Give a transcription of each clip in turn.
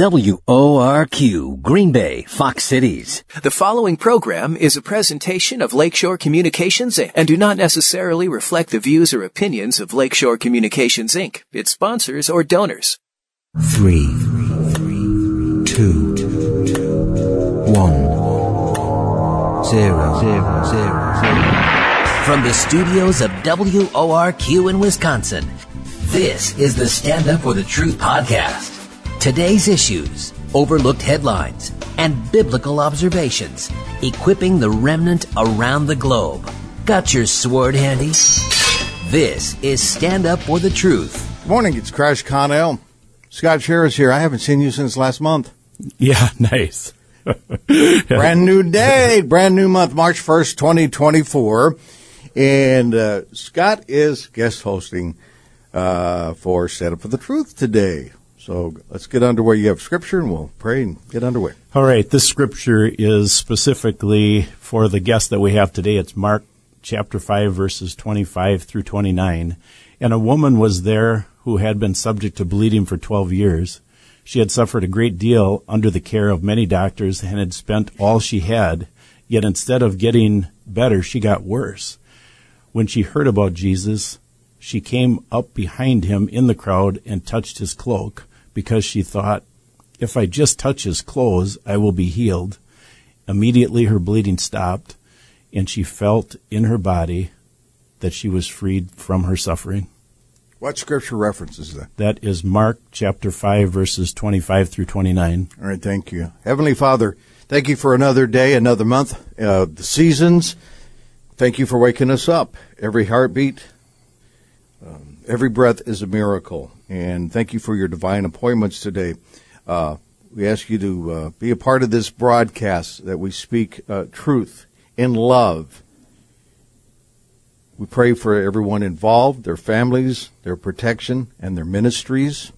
WORQ, Green Bay, Fox Cities. The following program is a presentation of Lakeshore Communications and do not necessarily reflect the views or opinions of Lakeshore Communications Inc., its sponsors, or donors. Three, two, one, zero, zero, zero, zero. From the studios of WORQ in Wisconsin, this is the Stand Up for the Truth podcast. Today's issues, overlooked headlines, and biblical observations, equipping the remnant around the globe. Got your sword handy? This is Stand Up for the Truth. Good Morning, it's Crash Connell. Scott Schara here. I haven't seen you since last month. Yeah, nice. brand new day, brand new month, March 1st, 2024. And uh, Scott is guest hosting uh, for Stand Up for the Truth today. So let's get underway. You have scripture and we'll pray and get underway. All right. This scripture is specifically for the guest that we have today. It's Mark chapter 5 verses 25 through 29. And a woman was there who had been subject to bleeding for 12 years. She had suffered a great deal under the care of many doctors and had spent all she had. Yet instead of getting better, she got worse. When she heard about Jesus, she came up behind him in the crowd and touched his cloak because she thought, if I just touch his clothes, I will be healed. Immediately her bleeding stopped, and she felt in her body that she was freed from her suffering. What scripture references that? That is Mark chapter 5, verses 25 through 29. All right, thank you. Heavenly Father, thank you for another day, another month, uh, the seasons. Thank you for waking us up. Every heartbeat, um, every breath is a miracle and thank you for your divine appointments today. Uh, we ask you to uh, be a part of this broadcast that we speak uh, truth in love. We pray for everyone involved, their families, their protection, and their ministries.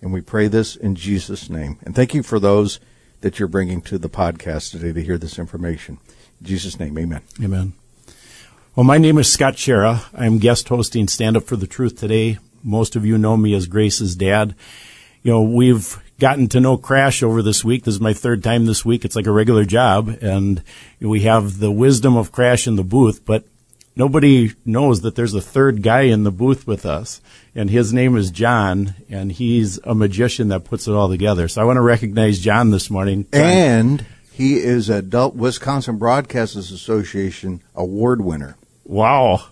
And we pray this in Jesus' name. And thank you for those that you're bringing to the podcast today to hear this information. In Jesus' name, amen. Amen. Well, my name is Scott Schara. I'm guest hosting Stand Up for the Truth today most of you know me as Grace's dad. You know, we've gotten to know Crash over this week. This is my third time this week. It's like a regular job. And we have the wisdom of Crash in the booth, but nobody knows that there's a third guy in the booth with us. And his name is John, and he's a magician that puts it all together. So I want to recognize John this morning. And he is a Wisconsin Broadcasters Association award winner. Wow.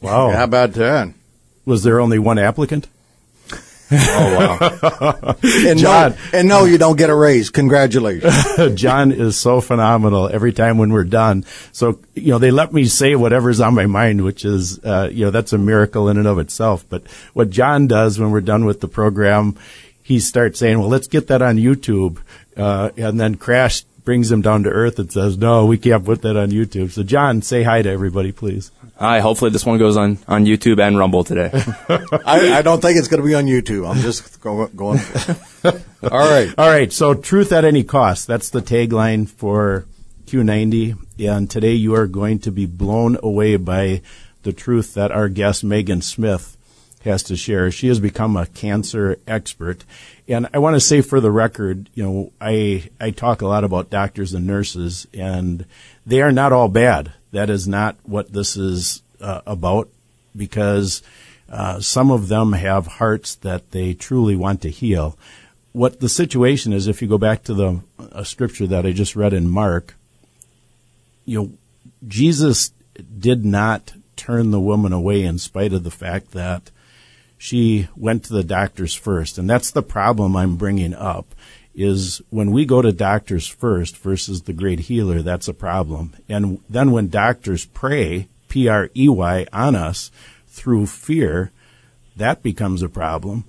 Wow. How about that? Was there only one applicant? oh wow! and John, no, and no, you don't get a raise. Congratulations. John is so phenomenal every time when we're done. So you know they let me say whatever's on my mind, which is uh, you know that's a miracle in and of itself. But what John does when we're done with the program, he starts saying, "Well, let's get that on YouTube," uh, and then Crash brings him down to earth and says, "No, we can't put that on YouTube." So John, say hi to everybody, please. Hi. Hopefully, this one goes on, on YouTube and Rumble today. I, I, don't think it's going to be on YouTube. I'm just going. going All right. All right. So, truth at any cost. That's the tagline for Q90. And today you are going to be blown away by the truth that our guest, Megan Smith, has to share. She has become a cancer expert. And I want to say for the record, you know, I, I talk a lot about doctors and nurses, and they are not all bad that is not what this is uh, about because uh, some of them have hearts that they truly want to heal. What the situation is, if you go back to the uh, scripture that I just read in Mark, you know, Jesus did not turn the woman away in spite of the fact that she went to the doctors first. And that's the problem I'm bringing up is when we go to doctors first versus the great healer, that's a problem. And then when doctors pray, P R E Y, on us through fear, that becomes a problem.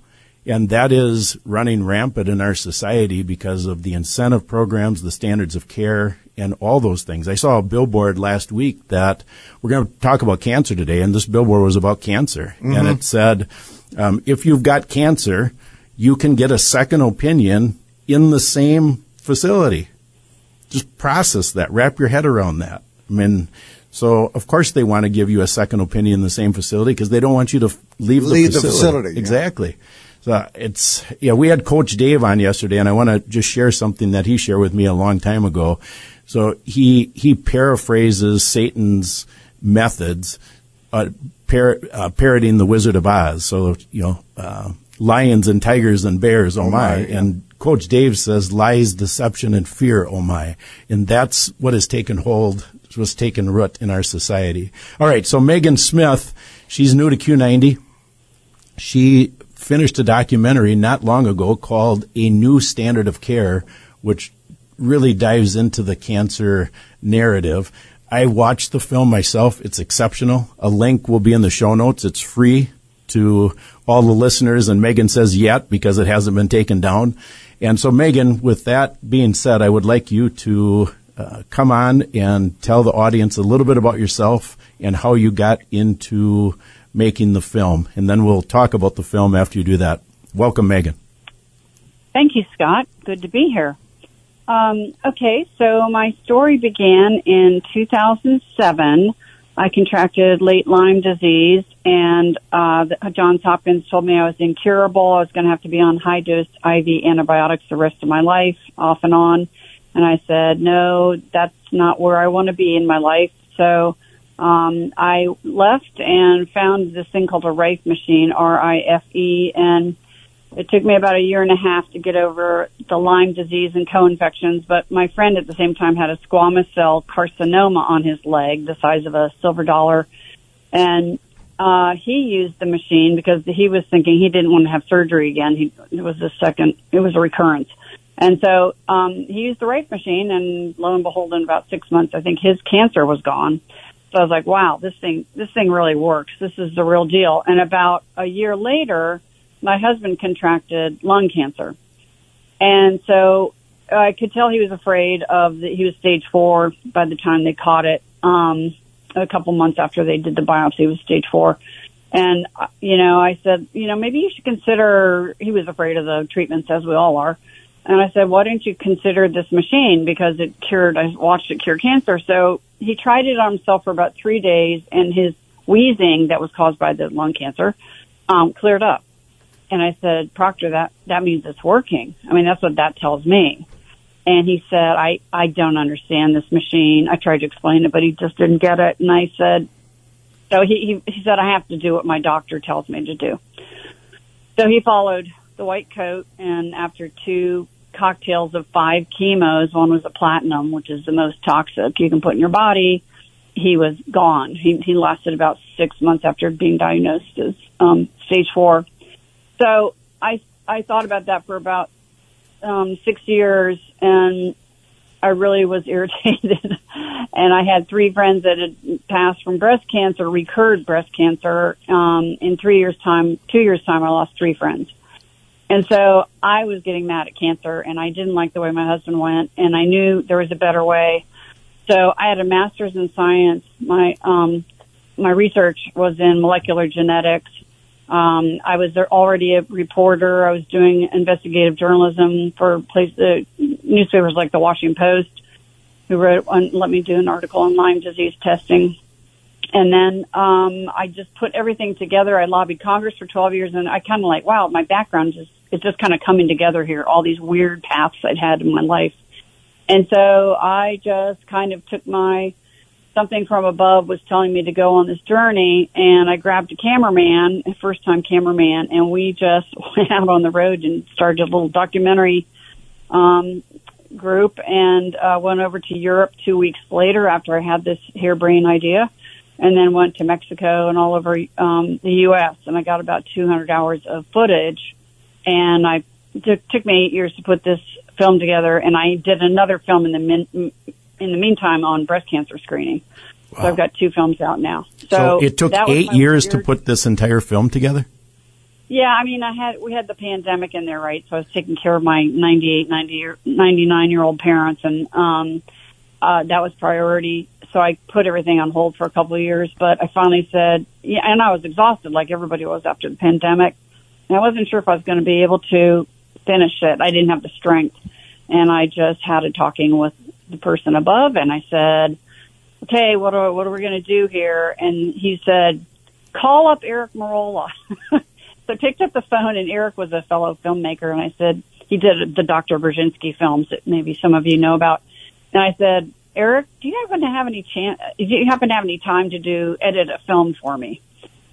And that is running rampant in our society because of the incentive programs, the standards of care, and all those things. I saw a billboard last week that we're going to talk about cancer today, and this billboard was about cancer. Mm-hmm. And it said, um, if you've got cancer, you can get a second opinion in the same facility. Just process that. Wrap your head around that. I mean, so of course they want to give you a second opinion in the same facility because they don't want you to leave, leave the facility. The facility exactly. Yeah. So it's yeah. We had Coach Dave on yesterday, and I want to just share something that he shared with me a long time ago. So he he paraphrases Satan's methods, uh, par- uh, parodying the Wizard of Oz. So you know, uh, lions and tigers and bears, oh, my. my, yeah. And Coach Dave says lies, deception, and fear, oh my. And that's what has taken hold, was taken root in our society. All right, so Megan Smith, she's new to Q90. She finished a documentary not long ago called A New Standard of Care, which really dives into the cancer narrative. I watched the film myself. It's exceptional. A link will be in the show notes. It's free to all the listeners, and Megan says yet because it hasn't been taken down. And so, Megan, with that being said, I would like you to uh, come on and tell the audience a little bit about yourself and how you got into making the film. And then we'll talk about the film after you do that. Welcome, Megan. Thank you, Scott. Good to be here. Um, okay, so my story began in 2007. I contracted late Lyme disease, and uh, the, Johns Hopkins told me I was incurable. I was going to have to be on high dose IV antibiotics the rest of my life, off and on. And I said, no, that's not where I want to be in my life. So um, I left and found this thing called a Rife machine, R-I-F-E, and it took me about a year and a half to get over the Lyme disease and co-infections, but my friend at the same time had a squamous cell carcinoma on his leg, the size of a silver dollar, and uh, he used the machine because he was thinking he didn't want to have surgery again. He, it was a second, it was a recurrence. And so, um, he used the Rife machine and lo and behold, in about six months, I think his cancer was gone. So I was like, wow, this thing, this thing really works. This is the real deal. And about a year later, my husband contracted lung cancer. And so I could tell he was afraid of that he was stage four by the time they caught it. Um, a couple months after they did the biopsy, it was stage four. And, uh, you know, I said, you know, maybe you should consider, he was afraid of the treatments as we all are. And I said, why don't you consider this machine? Because it cured, I watched it cure cancer. So he tried it on himself for about three days and his wheezing that was caused by the lung cancer, um, cleared up. And I said, Proctor, that, that means it's working. I mean, that's what that tells me. And he said, I, I don't understand this machine. I tried to explain it, but he just didn't get it. And I said, so he, he, he said, I have to do what my doctor tells me to do. So he followed the white coat and after two cocktails of five chemos, one was a platinum, which is the most toxic you can put in your body, he was gone. He, he lasted about six months after being diagnosed as um, stage four so I I thought about that for about um, six years, and I really was irritated. and I had three friends that had passed from breast cancer, recurred breast cancer. Um, in three years' time, two years' time, I lost three friends. And so I was getting mad at cancer, and I didn't like the way my husband went, and I knew there was a better way. So I had a master's in science. My um, my research was in molecular genetics um, I was already a reporter. I was doing investigative journalism for place, uh, newspapers like the Washington Post, who wrote on, let me do an article on Lyme disease testing. And then um, I just put everything together. I lobbied Congress for 12 years, and I kind of like, wow, my background just it's just kind of coming together here. All these weird paths I'd had in my life, and so I just kind of took my something from above was telling me to go on this journey and I grabbed a cameraman, a first time cameraman, and we just went out on the road and started a little documentary um group and uh went over to Europe 2 weeks later after I had this harebrained idea and then went to Mexico and all over um the US and I got about 200 hours of footage and I took took me 8 years to put this film together and I did another film in the min- in the meantime on breast cancer screening. Wow. So I've got two films out now. So, so it took eight years to put this entire film together. Yeah, I mean, I had we had the pandemic in there, right? So I was taking care of my 98, 90, 99 year old parents, and um, uh, that was priority. So I put everything on hold for a couple of years, but I finally said, yeah, and I was exhausted, like everybody was after the pandemic. And I wasn't sure if I was going to be able to finish it. I didn't have the strength, and I just had a talking with the person above and I said, okay, what are, what are we going to do here? And he said, call up Eric Merola. so I picked up the phone, and Eric was a fellow filmmaker, and I said he did the Dr. Burzynski films that maybe some of you know about. And I said, Eric, do you happen to have any chance? Do you happen to have any time to do edit a film for me?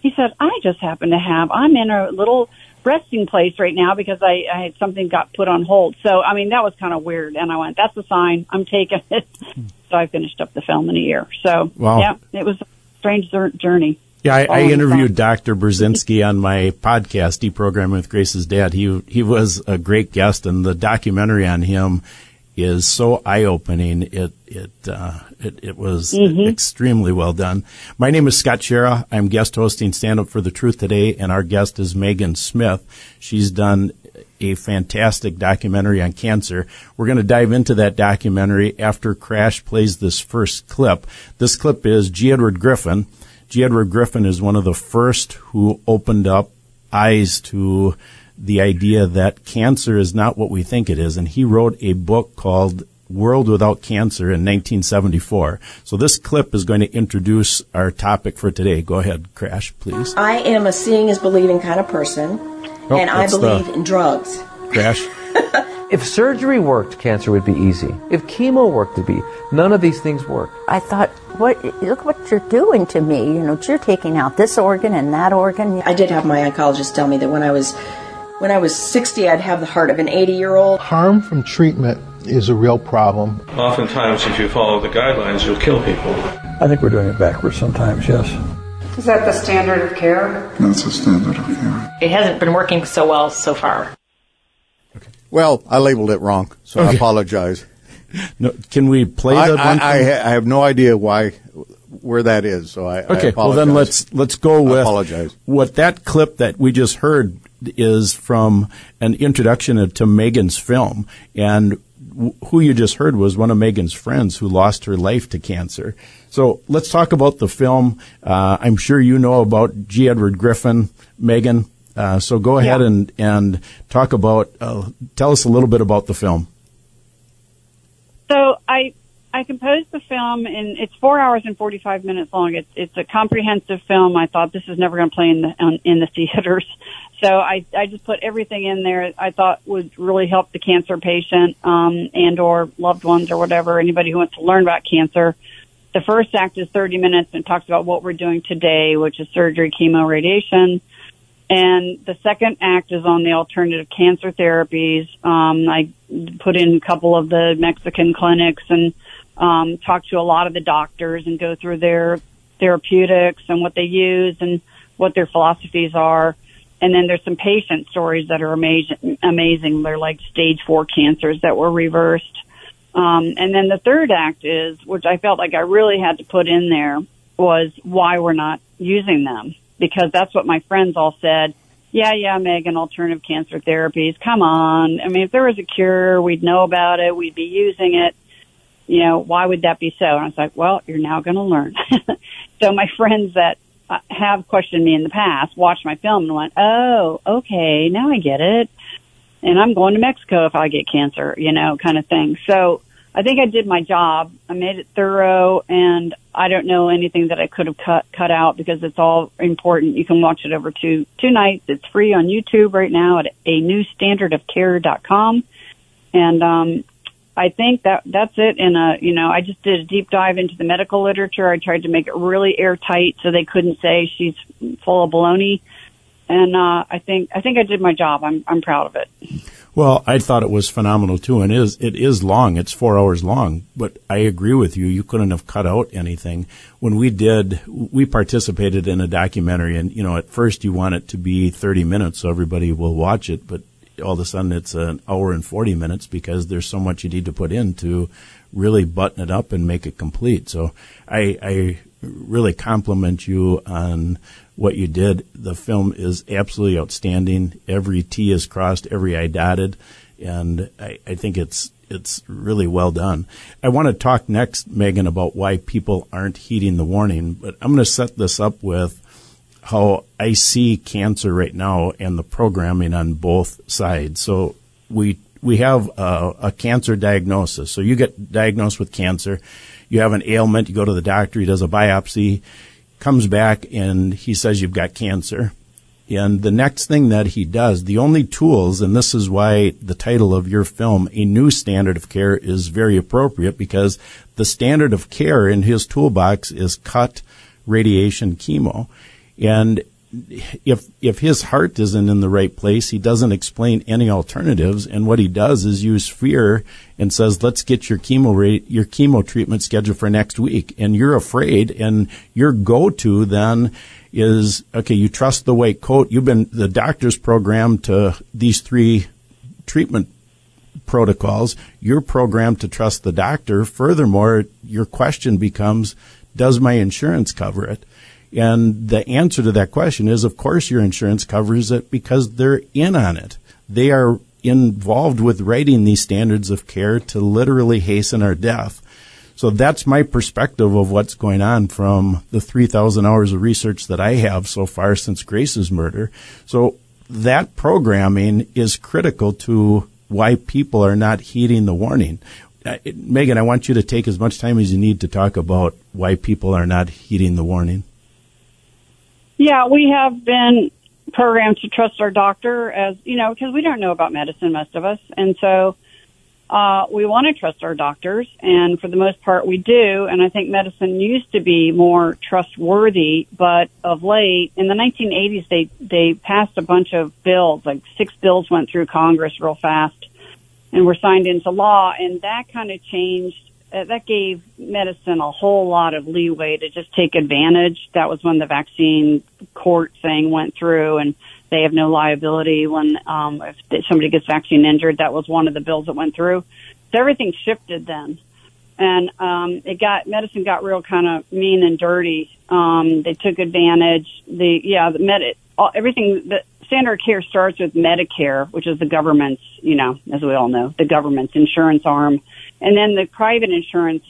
He said, I just happen to have. I'm in a little resting place right now because I, I had something got put on hold. So I mean that was kind of weird, and I went, "That's a sign. I'm taking it." Hmm. so I finished up the film in a year. So Wow. yeah, it was a strange journey. Yeah, I, I interviewed. Dr. Burzynski on my podcast, Deprogramming with Grace's Dad. He he was a great guest, and the documentary on him is so eye opening. It it uh, it, it was extremely well done. My name is Scott Schara. I'm guest hosting Stand Up for the Truth today, and our guest is Megan Smith. She's done a fantastic documentary on cancer. We're going to dive into that documentary after Crash plays this first clip. This clip is G. Edward Griffin. G. Edward Griffin is one of the first who opened up eyes to the idea that cancer is not what we think it is. And he wrote a book called World Without Cancer in 1974. So this clip is going to introduce our topic for today. Go ahead, Crash, please. I am a seeing is believing kind of person, oh, and I that's the- believe in drugs. Crash. If surgery worked, cancer would be easy. If chemo worked, it'd be. None of these things work. I thought, what? Look what you're doing to me. You know, you're taking out this organ and that organ. I did have my oncologist tell me that when I was when I was 60, I'd have the heart of an 80 year old. Harm from treatment is a real problem. Oftentimes, if you follow the guidelines, you'll kill people. I think we're doing it backwards sometimes, yes. Is that the standard of care? That's a standard of care. It hasn't been working so well so far. Okay. Well, I labeled it wrong, so I apologize. No, can we play I, that I, one? I, I have no idea why, where that is. So I, I Okay, well then let's let's go I with apologize. what that clip that we just heard is from an introduction to Megan's film, and who you just heard was one of Megan's friends who lost her life to cancer. So let's talk about the film. Uh, I'm sure you know about G. Edward Griffin, Megan. Uh, so go ahead and and talk about. Uh, tell us a little bit about the film. I composed the film, and it's four hours and forty five minutes long. It's it's a comprehensive film. I thought this is never going to play in the on, in the theaters, so I I just put everything in there. I thought would really help the cancer patient um, and or loved ones or whatever anybody who wants to learn about cancer. The first act is thirty minutes and talks about what we're doing today, which is surgery, chemo, radiation. And the second act is on the alternative cancer therapies. Um, I put in a couple of the Mexican clinics and um, talk to a lot of the doctors and go through their therapeutics and what they use and what their philosophies are. And then there's some patient stories that are amazing. Amazing. They're like stage four cancers that were reversed. Um, and then the third act is, which I felt like I really had to put in there, was why we're not using them because that's what my friends all said. Yeah, yeah, Megan, alternative cancer therapies. Come on. I mean, if there was a cure, we'd know about it. We'd be using it. You know, why would that be so? And I was like, well, you're now going to learn. so my friends that uh, have questioned me in the past watched my film and went, oh, okay, now I get it. And I'm going to Mexico if I get cancer, you know, kind of thing. So I think I did my job. I made it thorough and I don't know anything that I could have cut cut out because it's all important. You can watch it over two two nights. It's free on YouTube right now at a new standard of care.com. And um I think that that's it in a you know, I just did a deep dive into the medical literature. I tried to make it really airtight so they couldn't say she's full of baloney. And uh I think I think I did my job. I'm I'm proud of it. Well, I thought it was phenomenal too, and it is it is long. It's four hours long, but I agree with you. You couldn't have cut out anything. When we did, we participated in a documentary, and you know, at first you want it to be thirty minutes so everybody will watch it, but all of a sudden it's an hour and forty minutes because there's so much you need to put in to really button it up and make it complete. So I, I really compliment you on what you did. The film is absolutely outstanding. Every T is crossed, every I dotted, and I, I think it's it's really well done. I want to talk next, Megan, about why people aren't heeding the warning, but I'm going to set this up with how I see cancer right now and the programming on both sides. So we we have a, a cancer diagnosis. So you get diagnosed with cancer, you have an ailment, you go to the doctor, he does a biopsy, comes back and he says you've got cancer. And the next thing that he does, the only tools, and this is why the title of your film, A New Standard of Care, is very appropriate because the standard of care in his toolbox is cut, radiation, chemo. And if if his heart isn't in the right place, he doesn't explain any alternatives, and what he does is use fear and says, "Let's get your chemo rate, your chemo treatment scheduled for next week," and you're afraid, and your go-to then is okay. You trust the white coat. You've been the doctor's programmed to these three treatment protocols. You're programmed to trust the doctor. Furthermore, your question becomes, "Does my insurance cover it?" And the answer to that question is, of course, your insurance covers it because they're in on it. They are involved with writing these standards of care to literally hasten our death. So that's my perspective of what's going on from the 3,000 hours of research that I have so far since Grace's murder. So that programming is critical to why people are not heeding the warning. Uh, Megan, I want you to take as much time as you need to talk about why people are not heeding the warning. Yeah, we have been programmed to trust our doctor as, you know, because we don't know about medicine, most of us. And so, uh, we want to trust our doctors. And for the most part, we do. And I think medicine used to be more trustworthy, but of late, in the 1980s, they, they passed a bunch of bills, like six bills went through Congress real fast and were signed into law. And that kind of changed that gave medicine a whole lot of leeway to just take advantage. That was when the vaccine court thing went through and they have no liability when um, if somebody gets vaccine injured. That was one of the bills that went through. So everything shifted then. And um, it got medicine got real kind of mean and dirty. Um, they took advantage. The yeah, the med all, everything. The standard care starts with Medicare, which is the government's, you know, as we all know, the government's insurance arm and then the private insurance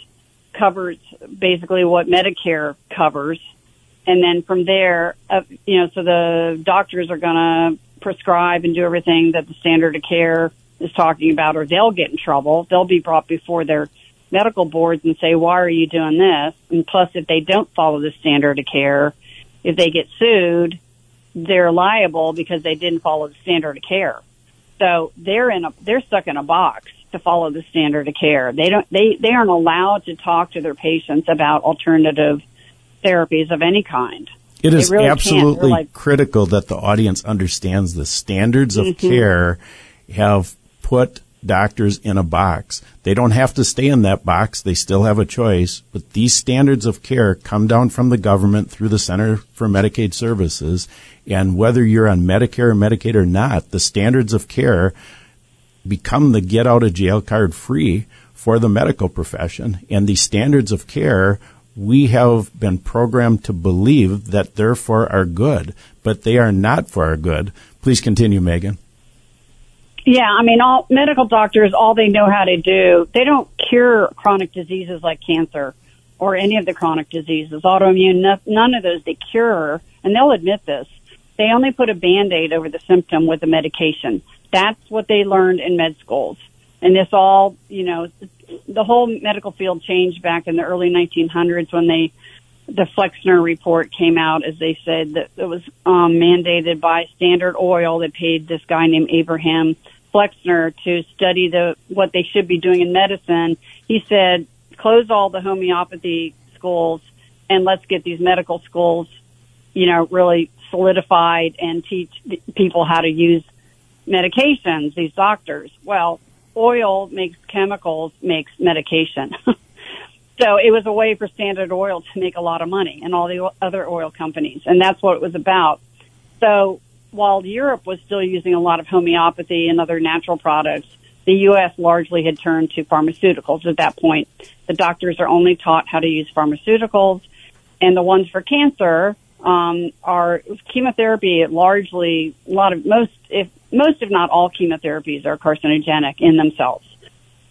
covers basically what Medicare covers. And then from there, uh, you know, so the doctors are going to prescribe and do everything that the standard of care is talking about, or they'll get in trouble. They'll be brought before their medical boards and say, why are you doing this? And plus, if they don't follow the standard of care, if they get sued, they're liable because they didn't follow the standard of care. So they're in a, they're stuck in a box to follow the standard of care. They don't, they, they aren't allowed to talk to their patients about alternative therapies of any kind. It is really absolutely like, critical that the audience understands the standards of Mhm. care have put doctors in a box. They don't have to stay in that box. They still have a choice. But these standards of care come down from the government through the Center for Medicaid Services. And whether you're on Medicare or Medicaid or not, the standards of care become the get out of jail card free for the medical profession. And the standards of care, we have been programmed to believe that they're for our good, but they are not for our good. Please continue, Megan. Yeah, I mean, all medical doctors, all they know how to do, they don't cure chronic diseases like cancer or any of the chronic diseases, autoimmune, none of those they cure, and they'll admit this. They only put a band-aid over the symptom with a medication. That's what they learned in med schools. And this all, you know, the whole medical field changed back in the early 1900s when they, the Flexner report came out, as they said that it was um, mandated by Standard Oil. that paid this guy named Abraham Flexner to study the what they should be doing in medicine. He said, close all the homeopathy schools and let's get these medical schools, you know, really solidified and teach people how to use medications, these doctors. Well, oil makes chemicals, makes medication. so it was a way for Standard Oil to make a lot of money and all the other oil companies. And that's what it was about. So while Europe was still using a lot of homeopathy and other natural products, the U.S. largely had turned to pharmaceuticals at that point. The doctors are only taught how to use pharmaceuticals, and the ones for cancer um, are chemotherapy. Largely, a lot of most, if most, if not all, chemotherapies are carcinogenic in themselves.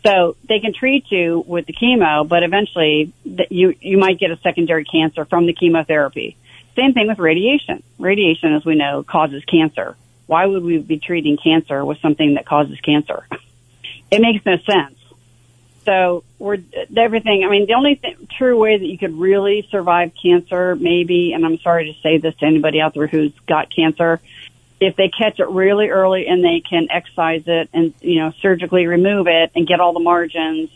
So they can treat you with the chemo, but eventually that you you might get a secondary cancer from the chemotherapy. Same thing with radiation. Radiation, as we know, causes cancer. Why would we be treating cancer with something that causes cancer? It makes no sense. So we're everything. I mean, the only th- true way that you could really survive cancer, maybe, and I'm sorry to say this to anybody out there who's got cancer, if they catch it really early and they can excise it and you know surgically remove it and get all the margins,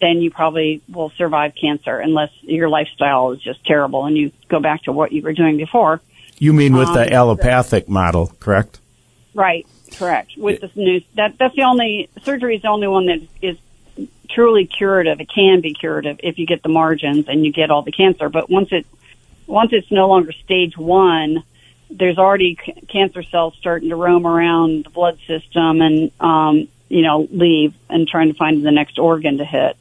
then you probably will survive cancer unless your lifestyle is just terrible and you go back to what you were doing before. You mean with Um, the allopathic model, correct? Right, correct. With this new that that's the only surgery is the only one that is truly curative. It can be curative if you get the margins and you get all the cancer. But once it once it's no longer stage one, there's already c- cancer cells starting to roam around the blood system and um, you know leave and trying to find the next organ to hit.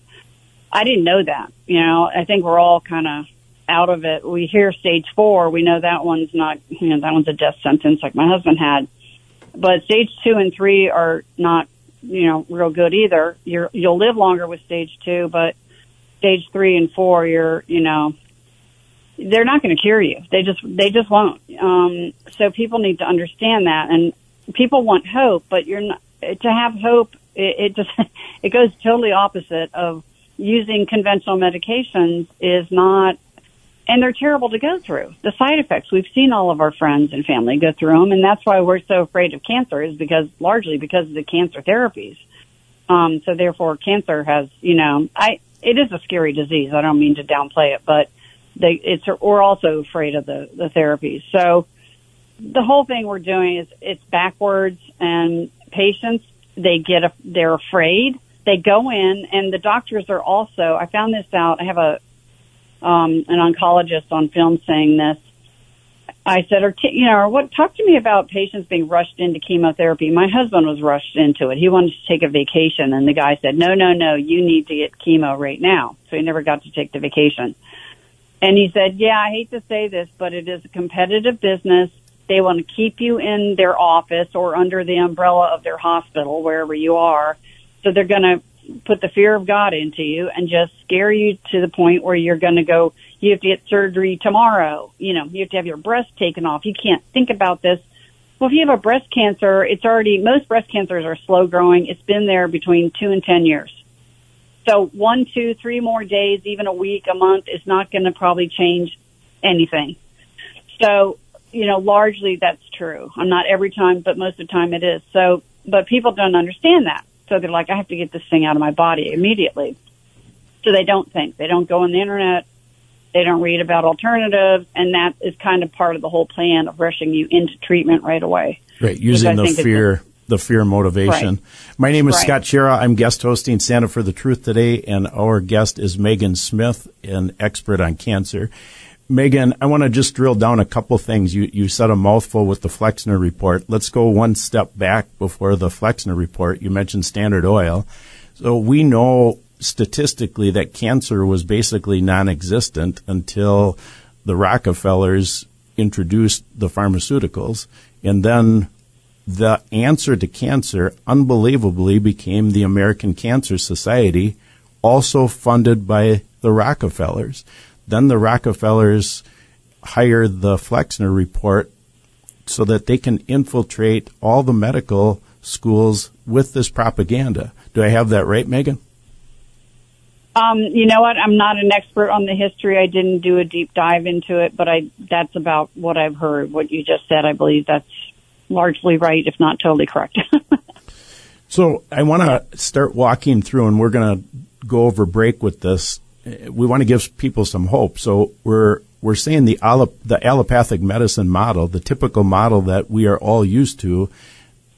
I didn't know that. You know, I think we're all kind of out of it. We hear stage four. We know that one's not. You know, that one's a death sentence, like my husband had but stage two and three are not, you know, real good either. You're, you'll live longer with stage two, but stage three and four, you're, you know, they're not going to cure you. They just, they just won't. Um, so people need to understand that and people want hope, but you're not, to have hope, it, it just, it goes totally opposite of using conventional medications is not and they're terrible to go through. The side effects, we've seen all of our friends and family go through them, and that's why we're so afraid of cancer is because largely because of the cancer therapies. Um, so therefore cancer has, you know, I, it is a scary disease. I don't mean to downplay it, but they, it's, we're also afraid of the, the therapies. So the whole thing we're doing is it's backwards and patients, they get, a, they're afraid. They go in and the doctors are also, I found this out, I have a, um, an oncologist on film saying this. I said, or you know, or what? Talk to me about patients being rushed into chemotherapy. My husband was rushed into it. He wanted to take a vacation, and the guy said, "No, no, no, you need to get chemo right now." So he never got to take the vacation. And he said, "Yeah, I hate to say this, but it is a competitive business. They want to keep you in their office or under the umbrella of their hospital, wherever you are. So they're going to put the fear of God into you and just scare you to the point where you're going to go, you have to get surgery tomorrow. You know, you have to have your breast taken off. You can't think about this. Well, if you have a breast cancer, it's already, most breast cancers are slow growing. It's been there between two and 10 years. So one, two, three more days, even a week, a month is not going to probably change anything. So, you know, largely that's true. I'm not every time, but most of the time it is. So, but people don't understand that. So they're like, I have to get this thing out of my body immediately. So they don't think. They don't go on the internet. They don't read about alternatives. And that is kind of part of the whole plan of rushing you into treatment right away. Right, using the fear, the fear motivation. Right. My name is Right. Scott Schara. I'm guest hosting Stand Up for the Truth today, and our guest is Megan Smith, an expert on cancer. Megan, I want to just drill down a couple things. You you said a mouthful with the Flexner report. Let's go one step back before the Flexner report. You mentioned Standard Oil. So we know statistically that cancer was basically non-existent until the Rockefellers introduced the pharmaceuticals, and then the answer to cancer unbelievably became the American Cancer Society, also funded by the Rockefellers. Then the Rockefellers hire the Flexner report so that they can infiltrate all the medical schools with this propaganda. Do I have that right, Megan? Um, you know what? I'm not an expert on the history. I didn't do a deep dive into it, but I, that's about what I've heard. What you just said, I believe that's largely right, if not totally correct. So I want to start walking through, and we're going to go over break with this. Uh, We want to give people some hope. So we're we're saying the allop- the allopathic medicine model, the typical model that we are all used to,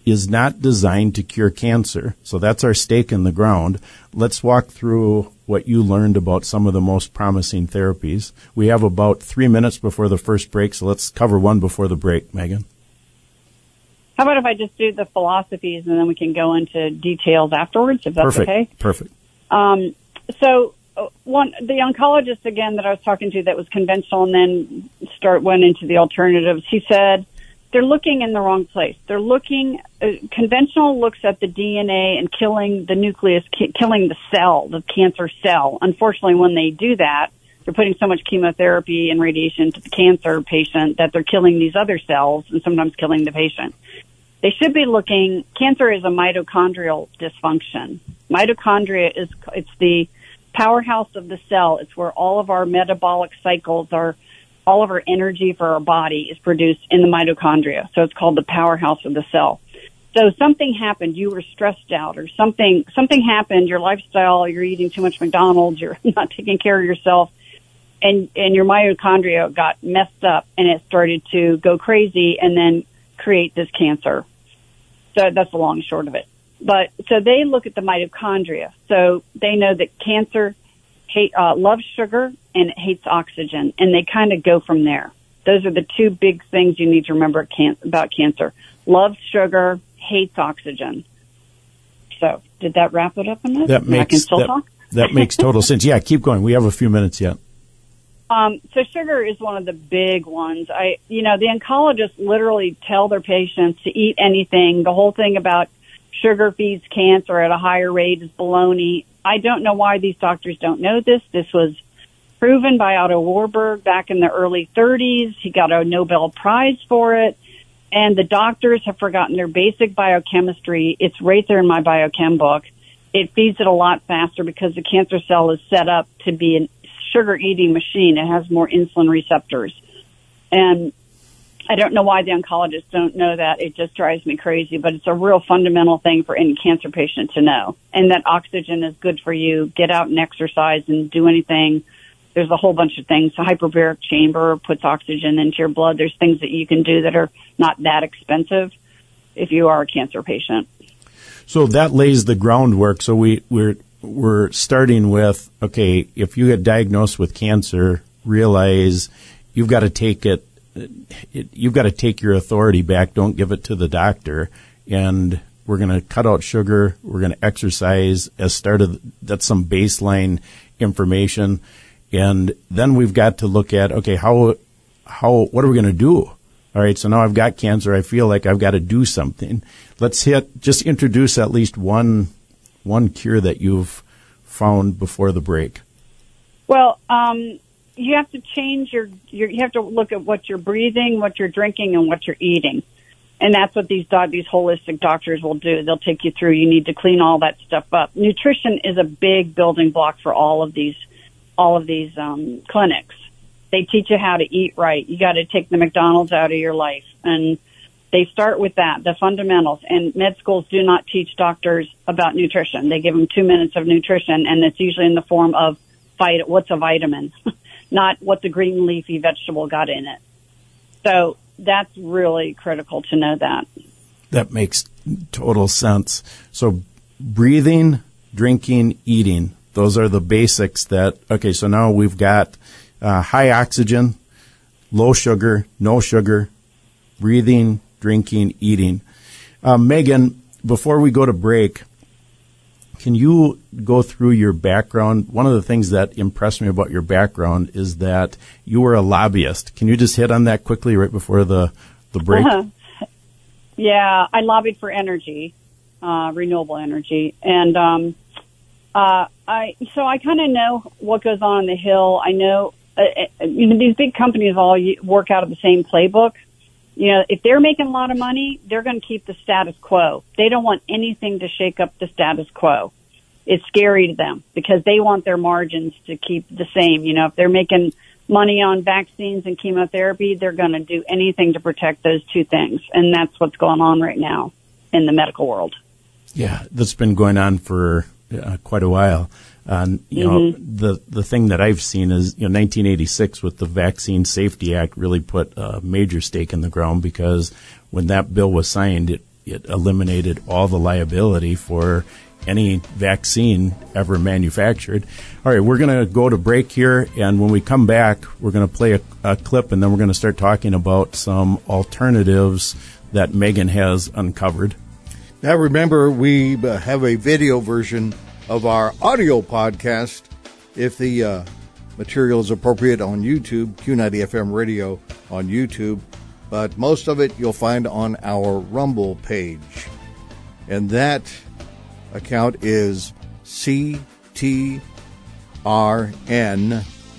is not designed to cure cancer. So that's our stake in the ground. Let's walk through what you learned about some of the most promising therapies. We have about three minutes before the first break, so let's cover one before the break, Megan. How about if I just do the philosophies and then we can go into details afterwards, if that's Perfect. okay? Perfect. Um, so one, the oncologist again that I was talking to that was conventional and then start went into the alternatives. He said they're looking in the wrong place. They're looking, uh, conventional looks at the DNA and killing the nucleus, ki- killing the cell, the cancer cell. Unfortunately, when they do that, they're putting so much chemotherapy and radiation to the cancer patient that they're killing these other cells and sometimes killing the patient. they should be looking. Cancer is a mitochondrial dysfunction. Mitochondria is it's the powerhouse of the cell. It's where all of our metabolic cycles are, all of our energy for our body is produced in the mitochondria. So it's called the powerhouse of the cell. So something happened, you were stressed out or something, something happened, your lifestyle, you're eating too much McDonald's, you're not taking care of yourself and, and your mitochondria got messed up and it started to go crazy and then create this cancer. So that's the long short of it. But so they look at the mitochondria. So they know that cancer hate, uh, loves sugar and it hates oxygen and they kind of go from there. Those are the two big things you need to remember can- about cancer. Loves sugar, hates oxygen. So did that wrap it up enough? That makes I can still that, talk? that makes total sense. Yeah, keep going. We have a few minutes yet. Um, so sugar is one of the big ones. I, you know, the oncologists literally tell their patients to eat anything. The whole thing about sugar feeds cancer at a higher rate is baloney. I don't know why these doctors don't know this. This was proven by Otto Warburg back in the early 30s. He got a Nobel Prize for it. And the doctors have forgotten their basic biochemistry. It's right there in my biochem book. It feeds it a lot faster because the cancer cell is set up to be an sugar eating machine. It has more insulin receptors. And I don't know why the oncologists don't know that. It just drives me crazy, but it's a real fundamental thing for any cancer patient to know. And that oxygen is good for you. Get out and exercise and do anything. There's a whole bunch of things. A hyperbaric chamber puts oxygen into your blood. There's things that you can do that are not that expensive if you are a cancer patient. So that lays the groundwork. So we, we're we're starting with okay, if you get diagnosed with cancer, realize you've got to take it, it you've got to take your authority back. Don't give it to the doctor. And we're going to cut out sugar. We're going to exercise as start of that's some baseline information. And then we've got to look at okay, how how what are we going to do? All right, so now I've got cancer. I feel like I've got to do something. Let's hit just introduce at least one one cure that you've found before the break? Well, um, you have to change your, your, you have to look at what you're breathing, what you're drinking, and what you're eating. And that's what these these holistic doctors will do. They'll take you through. You need to clean all that stuff up. Nutrition is a big building block for all of these, all of these um, clinics. They teach you how to eat right. You got to take the McDonald's out of your life, and they start with that, the fundamentals. And med schools do not teach doctors about nutrition. They give them two minutes of nutrition, and it's usually in the form of vit- what's a vitamin, not what the green leafy vegetable got in it. So that's really critical to know that. That makes total sense. So breathing, drinking, eating, those are the basics that, okay, so now we've got uh, high oxygen, low sugar, no sugar, breathing, drinking, eating. Uh, Megan, before we go to break, can you go through your background? One of the things that impressed me about your background is that you were a lobbyist. Can you just hit on that quickly right before the, the break? Uh-huh. Yeah, I lobbied for energy, uh, renewable energy. And, um, uh, I, so I kind of know what goes on in the Hill. I know, uh, uh, you know, these big companies all work out of the same playbook. You know, if they're making a lot of money, they're going to keep the status quo. They don't want anything to shake up the status quo. It's scary to them because they want their margins to keep the same. You know, if they're making money on vaccines and chemotherapy, they're going to do anything to protect those two things. And that's what's going on right now in the medical world. Yeah, that's been going on for uh, quite a while. Uh, you mm-hmm. know, the the thing that I've seen is, you know, 1986 with the Vaccine Safety Act really put a major stake in the ground because when that bill was signed, it it eliminated all the liability for any vaccine ever manufactured. All right, we're going to go to break here, and when we come back, we're going to play a, a clip, and then we're going to start talking about some alternatives that Megan has uncovered. Now, remember, we uh, have a video version of our audio podcast if the uh, material is appropriate on YouTube, Q90 FM radio on YouTube. But most of it you'll find on our Rumble page. And that account is CTRN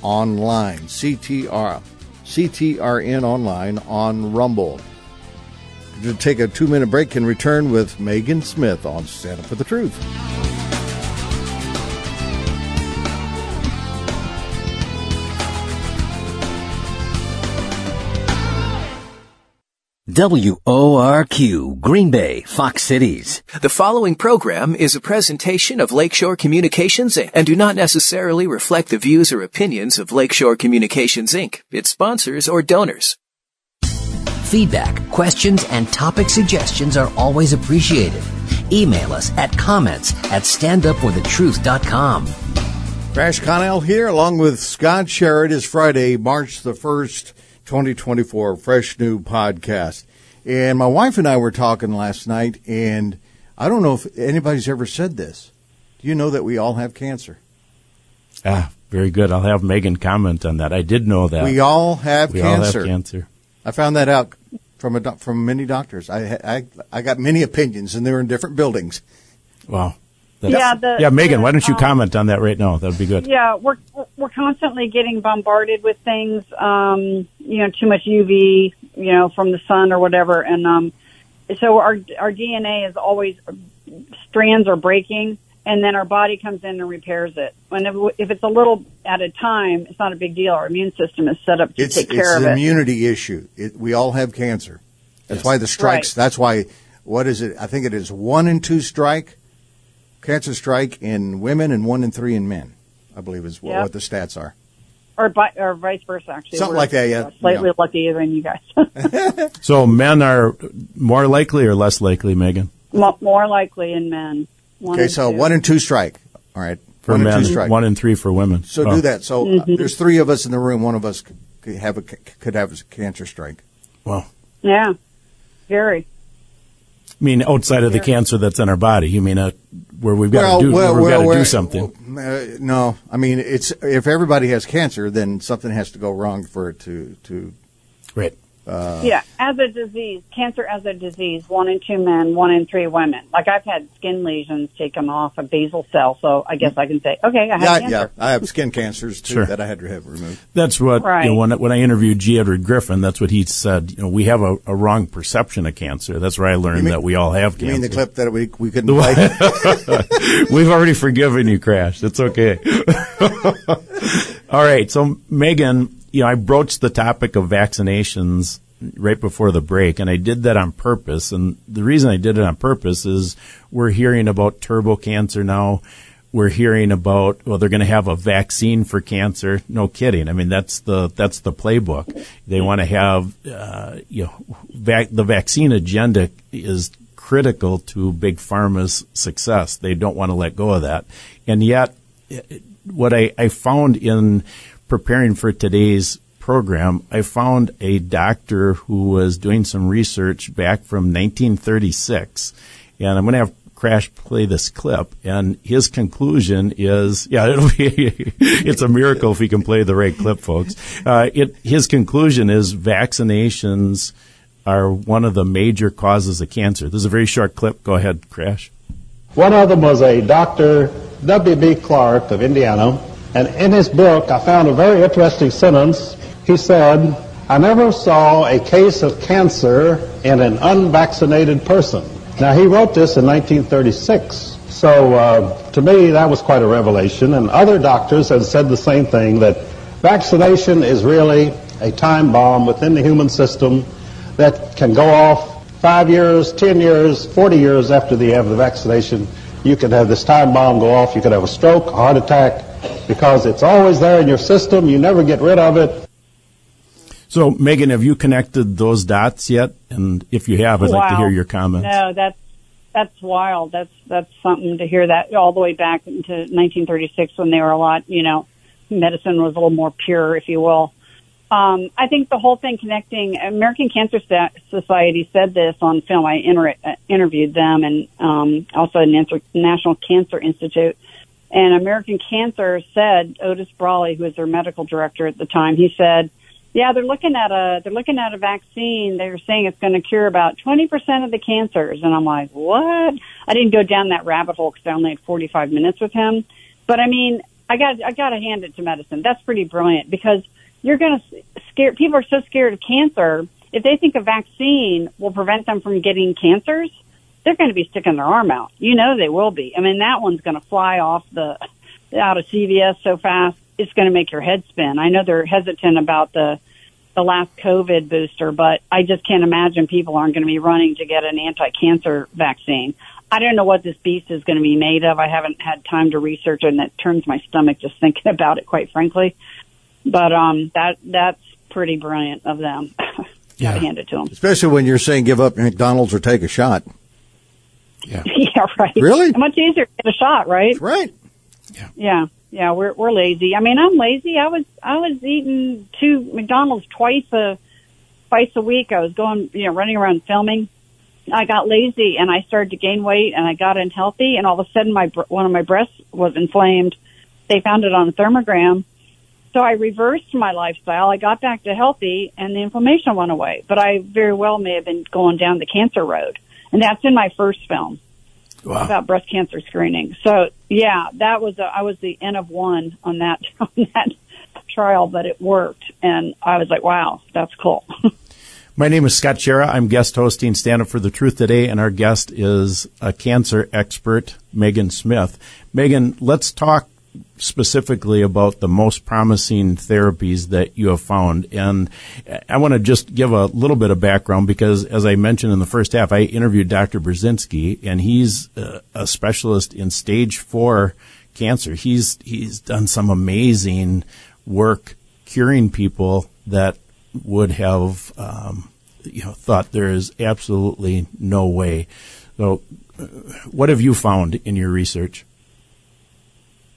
online. CTR, CTRN online on Rumble. to take a two minute break and return with Megan Smith on Stand Up for the Truth. WORQ, Green Bay, Fox Cities. The following program is a presentation of Lakeshore Communications Inc. and do not necessarily reflect the views or opinions of Lakeshore Communications Inc., its sponsors, or donors. Feedback, questions, and topic suggestions are always appreciated. Email us at comments at standupforthetruth.com. Crash Connell here, along with Scott Sherritt. is Friday, March the 1st, 2024, fresh new podcast. And my wife and I were talking last night, and I don't know if anybody's ever said this. Do you know that we all have cancer? Ah, very good. I'll have Megan comment on that. I did know that. We all have we cancer. all have cancer. I found that out from a from many doctors. I, I I got many opinions, and they're in different buildings. Wow. Yeah, the- yeah, Megan, why don't you um, comment on that right now? That would be good. Yeah, we're we're constantly getting bombarded with things. Um, you know, too much UV, you know, from the sun or whatever, and um, so our our DNA is always strands are breaking, and then our body comes in and repairs it. And if, if it's a little at a time, it's not a big deal. Our immune system is set up to It's take it's care of an immunity issue. It, we all have cancer. That's why the strikes. Right. That's why. What is it? I think it is one in two strike, cancer strike in women, and one in three in men. I believe is what, Yep. what the stats are. or, bi- or vice versa. Actually, Something We're, like that, yeah. uh, Slightly Yeah. luckier than you guys. So men are more likely or less likely, Megan? Mo- More likely in men. One Okay, so two. one in two strike. All right, For one men, two strike. one in three for women. So Oh. do that. So uh, Mhm. there's three of us in the room. One of us could- could have a could have a cancer strike. Well, Yeah, very. I mean, outside of the cancer that's in our body, you mean uh, where we've got Well, to do, well, we've got to do something. Uh, no, I mean it's if everybody has cancer, then something has to go wrong for it to to. Right. Uh, yeah, as a disease, cancer as a disease, one in two men, one in three women. Like I've had skin lesions taken off a basal cell, so I guess I can say, okay, I have Yeah, cancer. yeah. I have skin cancers too Sure. that I had to have removed. That's what Right. you know, when when I interviewed G. Edward Griffin. That's what he said. You know, we have a, a wrong perception of cancer. That's where I learned mean- that we all have cancer. You cancer. mean the clip that we we couldn't play? We've already forgiven you, Crash. It's okay. All right. So, Megan, you know, I broached the topic of vaccinations right before the break, and I did that on purpose. And the reason I did it on purpose is we're hearing about turbo cancer now. We're hearing about well, they're going to have a vaccine for cancer. No kidding. I mean, that's the that's the playbook. They want to have uh, you know vac- the vaccine agenda is critical to big pharma's success. They don't want to let go of that, and yet what I, I found in preparing for today's program, I found a doctor who was doing some research back from 1936, and I'm going to have Crash play this clip, and his conclusion is, yeah, it'll be, it's a miracle if he can play the right clip, folks. Uh, it, his conclusion is vaccinations are one of the major causes of cancer. This is a very short clip. Go ahead, Crash. One of them was a Dr. W.B. Clark of Indiana, and in his book I found a very interesting sentence. He said, I never saw a case of cancer in an unvaccinated person. Now, he wrote this in 1936. So, uh, to me, that was quite a revelation. And other doctors have said the same thing that vaccination is really a time bomb within the human system that can go off five years, 10 years, 40 years after the, have the vaccination. You could have this time bomb go off. You could have a stroke, a heart attack, because it's always there in your system. You never get rid of it. So, Megan, have you connected those dots yet? And if you have, I'd like to hear your comments. No, that's that's wild. That's that's something to hear that all the way back into 1936 when they were a lot, you know, medicine was a little more pure, if you will. Um, I think the whole thing connecting American Cancer Society said this on film. I inter- uh, interviewed them and um, also the National Cancer Institute. And American Cancer said Otis Brawley, who was their medical director at the time, he said, "Yeah, they're looking at a they're looking at a vaccine. They're saying it's going to cure about twenty percent of the cancers." And I'm like, "What?" I didn't go down that rabbit hole because I only had 45 minutes with him. But I mean, I got I got to hand it to medicine. That's pretty brilliant because you're going to scare people are so scared of cancer if they think a vaccine will prevent them from getting cancers, they're going to be sticking their arm out. You know they will be. I mean, that one's going to fly off the out of CVS so fast it's going to make your head spin. I know they're hesitant about the the last COVID booster, but I just can't imagine people aren't going to be running to get an anti-cancer vaccine. I don't know what this beast is going to be made of. I haven't had time to research it, and it turns my stomach just thinking about it, quite frankly. But um, that that's pretty brilliant of them. Yeah. Gotta hand it to them. Especially when you're saying give up McDonald's or take a shot. Yeah. yeah, right. Really? Much easier to get a shot, right? right. Yeah. Yeah. Yeah, we're we're lazy. I mean, I'm lazy. I was I was eating two McDonald's twice a twice a week. I was going, you know, running around filming. I got lazy and I started to gain weight and I got unhealthy and all of a sudden my br- one of my breasts was inflamed. They found it on a thermogram. So I reversed my lifestyle. I got back to healthy and the inflammation went away. But I very well may have been going down the cancer road. And that's in my first film Wow. about breast cancer screening. So yeah, that was a, I was the N of one on that on that trial, but it worked, and I was like, wow, that's cool. My name is Scott Schara. I'm guest hosting Stand Up for the Truth today, and our guest is a cancer expert, Megan Smith. Megan, let's talk specifically about the most promising therapies that you have found. And I want to just give a little bit of background because, as I mentioned in the first half, I interviewed Dr. Burzynski, and he's uh, a specialist in stage four cancer. He's he's done some amazing work curing people that would have um, you know thought there is absolutely no way. So, uh, what have you found in your research?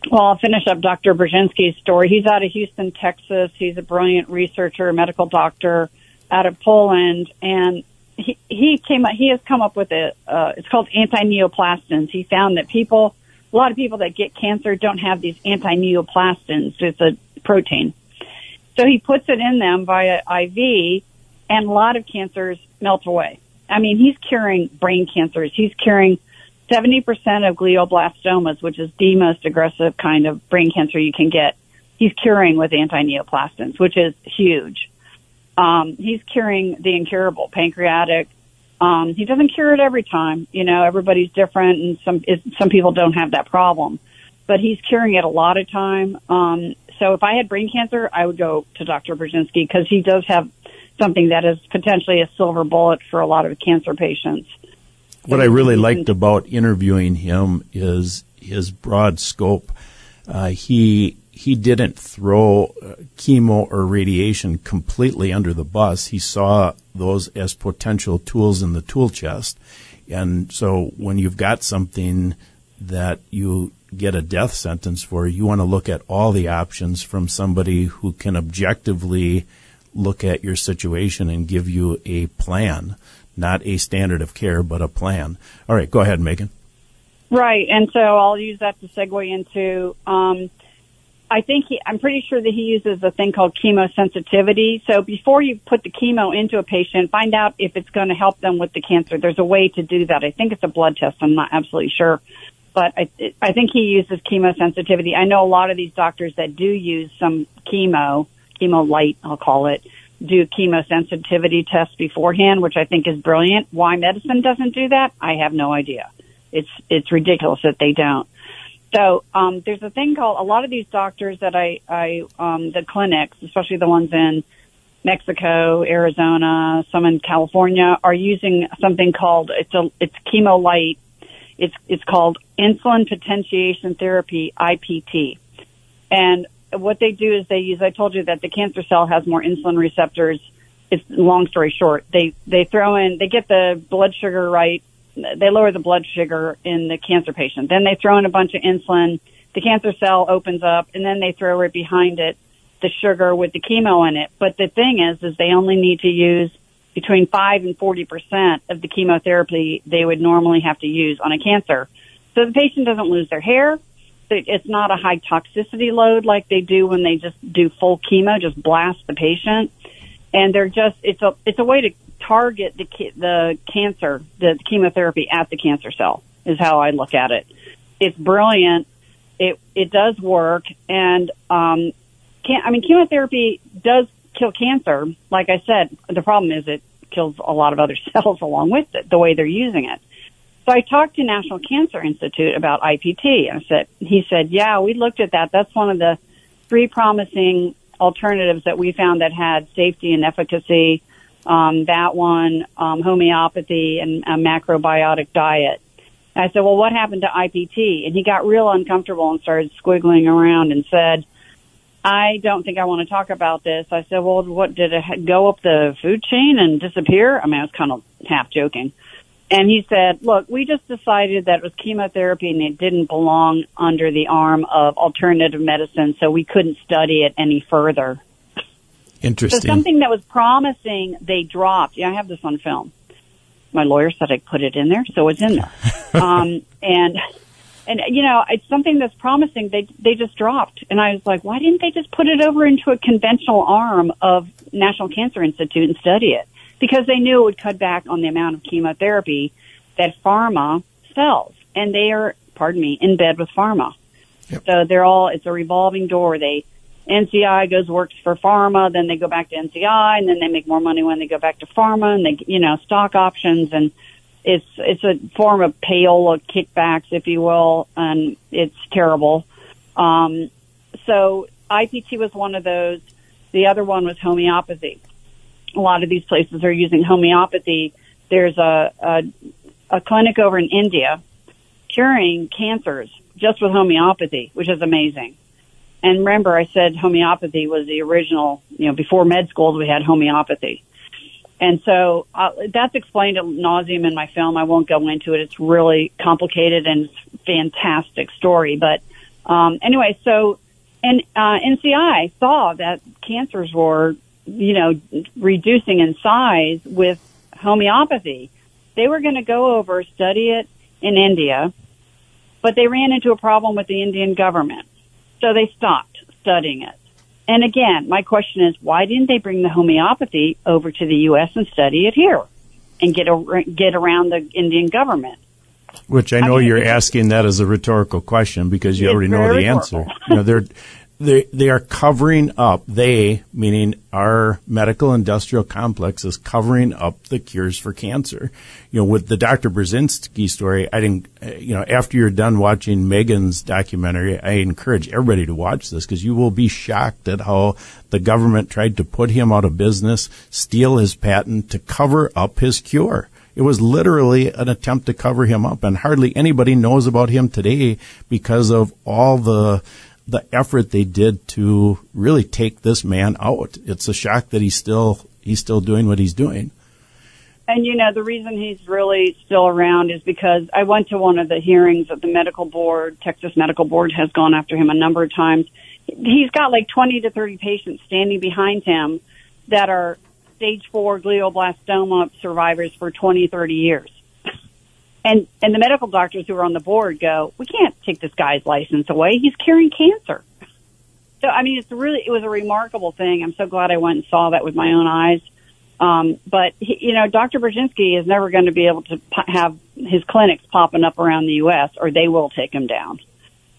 Well, I'll finish up Dr. Burzynski's story. He's out of Houston, Texas. He's a brilliant researcher, medical doctor out of Poland, and he he came up, he has come up with a uh, it's called antineoplastons. He found that people a lot of people that get cancer don't have these antineoplastons. It's a protein. So he puts it in them via IV, and a lot of cancers melt away. I mean, he's curing brain cancers. He's curing 70% of glioblastomas, which is the most aggressive kind of brain cancer you can get. He's curing with antineoplastons, which is huge. Um, he's curing the incurable, pancreatic. Um, he doesn't cure it every time. You know, everybody's different, and some it, some people don't have that problem. But he's curing it a lot of time. Um, so if I had brain cancer, I would go to Dr. Burzynski because he does have something that is potentially a silver bullet for a lot of cancer patients. What I really liked about interviewing him is his broad scope. Uh, he he didn't throw uh, chemo or radiation completely under the bus. He saw those as potential tools in the tool chest, and so when you've got something that you get a death sentence for, you want to look at all the options from somebody who can objectively look at your situation and give you a plan not a standard of care, but a plan. All right, go ahead, Megan. Right, and so I'll use that to segue into. Um, I think he, I'm pretty sure that he uses a thing called chemosensitivity. So before you put the chemo into a patient, find out if it's going to help them with the cancer. There's a way to do that. I think it's a blood test. I'm not absolutely sure, but I, I think he uses chemosensitivity. I know a lot of these doctors that do use some chemo, chemo light, I'll call it, do chemosensitivity tests beforehand, which I think is brilliant. Why medicine doesn't do that, I have no idea. It's it's ridiculous that they don't. So um, there's a thing called a lot of these doctors that I I um, the clinics, especially the ones in Mexico, Arizona, some in California, are using something called it's a it's chemo light. It's it's called insulin potentiation therapy (IPT), and what they do is they use. I told you that the cancer cell has more insulin receptors. It's long story short. They they throw in. They get the blood sugar right. They lower the blood sugar in the cancer patient. Then they throw in a bunch of insulin. The cancer cell opens up, and then they throw right behind it the sugar with the chemo in it. But the thing is, is they only need to use between five and forty percent of the chemotherapy they would normally have to use on a cancer. So the patient doesn't lose their hair it's not a high toxicity load like they do when they just do full chemo, just blast the patient. And they're just, it's a, it's a way to target the, the cancer, the chemotherapy at the cancer cell is how I look at it. It's brilliant. It, it does work. And, um, can, I mean, chemotherapy does kill cancer, like I said, the problem is it kills a lot of other cells along with it, the way they're using it. So I talked to National Cancer Institute about IPT. I said, he said, yeah, we looked at that. That's one of the three promising alternatives that we found that had safety and efficacy. Um, that one, um, homeopathy and a macrobiotic diet. And I said, well, what happened to IPT? And he got real uncomfortable and started squiggling around and said, I don't think I want to talk about this. I said, well, what did it go up the food chain and disappear? I mean, I was kind of half joking. And he said, look, we just decided that it was chemotherapy and it didn't belong under the arm of alternative medicine, so we couldn't study it any further. Interesting. So something that was promising, they dropped. Yeah, I have this on film. My lawyer said I put it in there, so it's in there. um, and, and, you know, it's something that's promising. They, they just dropped. And I was like, why didn't they just put it over into a conventional arm of National Cancer Institute and study it? Because they knew it would cut back on the amount of chemotherapy that pharma sells. And they are, pardon me, in bed with pharma. Yep. So they're all, it's a revolving door. They, NCI goes works for pharma, then they go back to NCI, and then they make more money when they go back to pharma, and they, you know, stock options, and it's it's a form of payola kickbacks, if you will, and it's terrible. Um, so IPT was one of those. The other one was homeopathy a lot of these places are using homeopathy. There's a, a, a clinic over in India curing cancers just with homeopathy, which is amazing. And remember, I said homeopathy was the original, you know, before med schools we had homeopathy. And so uh, that's explained at nauseum in my film. I won't go into it. It's really complicated and fantastic story. But um, anyway, so and uh, NCI saw that cancers were you know, reducing in size with homeopathy. They were going to go over, study it in India, but they ran into a problem with the Indian government. So they stopped studying it. And again, my question is, why didn't they bring the homeopathy over to the U.S. and study it here and get a, get around the Indian government? Which I know I mean, you're asking that as a rhetorical question because you already know the rhetorical. answer. you know, they're they they are covering up. They, meaning our medical industrial complex, is covering up the cures for cancer. You know, with the Dr. Burzynski story, I didn't. You know, after you're done watching Megan's documentary, I encourage everybody to watch this because you will be shocked at how the government tried to put him out of business, steal his patent to cover up his cure. It was literally an attempt to cover him up, and hardly anybody knows about him today because of all the the effort they did to really take this man out. It's a shock that he's still he's still doing what he's doing. And you know, the reason he's really still around is because I went to one of the hearings of the medical board. Texas Medical Board has gone after him a number of times. He's got like 20 to 30 patients standing behind him that are stage four glioblastoma survivors for 20, 30 years. And and the medical doctors who are on the board go, we can't take this guy's license away. He's curing cancer. So I mean, it's really it was a remarkable thing. I'm so glad I went and saw that with my own eyes. Um, but he, you know, Dr. Burzynski is never going to be able to p- have his clinics popping up around the U.S. or they will take him down.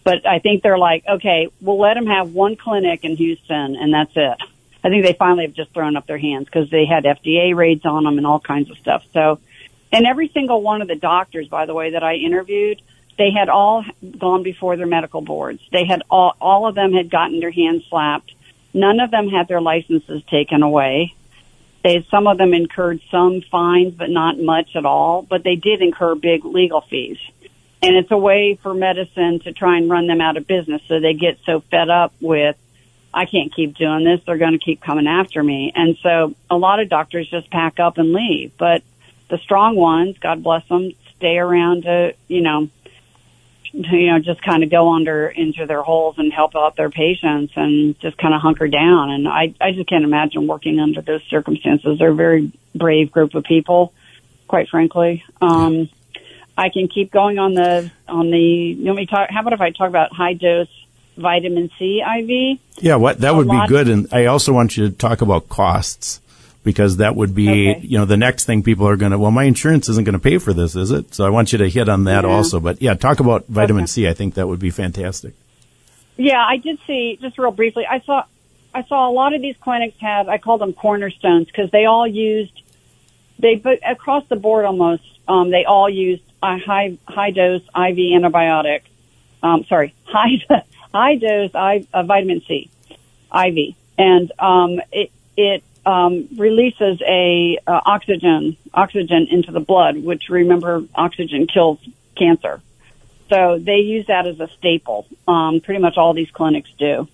But I think they're like, okay, we'll let him have one clinic in Houston and that's it. I think they finally have just thrown up their hands because they had FDA raids on them and all kinds of stuff. So and every single one of the doctors, by the way, that I interviewed, they had all gone before their medical boards. They had all, all of them had gotten their hands slapped. None of them had their licenses taken away. They, some of them incurred some fines, but not much at all, but they did incur big legal fees. And it's a way for medicine to try and run them out of business. So they get so fed up with, I can't keep doing this. They're going to keep coming after me. And so a lot of doctors just pack up and leave. But the strong ones, God bless them, stay around to, you know, you know, just kind of go under into their holes and help out their patients and just kind of hunker down. And I, I just can't imagine working under those circumstances. They're a very brave group of people, quite frankly. Um, I can keep going on the, on the, you know, me talk, how about if I talk about high dose vitamin C IV? Yeah, what, that would be good. And I also want you to talk about costs because that would be, okay. you know, the next thing people are going to, well, my insurance isn't going to pay for this, is it? So I want you to hit on that yeah. also. But yeah, talk about vitamin okay. C. I think that would be fantastic. Yeah, I did see, just real briefly, I saw, I saw a lot of these clinics have, I call them cornerstones because they all used, they, but across the board almost, um, they all used a high, high dose IV antibiotic, um, sorry, high, high dose I, uh, vitamin C, IV. And, um, it, it, um, releases a uh, oxygen, oxygen into the blood, which remember oxygen kills cancer. So they use that as a staple. Um, pretty much all these clinics do.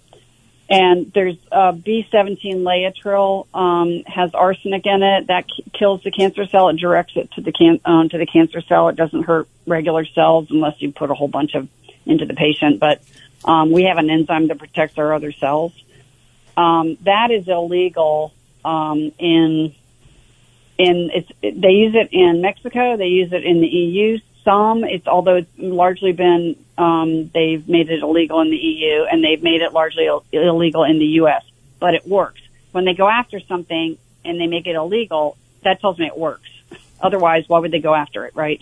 And there's uh, B17 Laetrile um, has arsenic in it that k- kills the cancer cell. It directs it to the can um, to the cancer cell. It doesn't hurt regular cells unless you put a whole bunch of into the patient. But um, we have an enzyme that protects our other cells. Um, that is illegal um, in in it's they use it in Mexico. They use it in the EU. Some it's although it's largely been um, they've made it illegal in the EU and they've made it largely Ill- illegal in the US. But it works when they go after something and they make it illegal. That tells me it works. Otherwise, why would they go after it, right?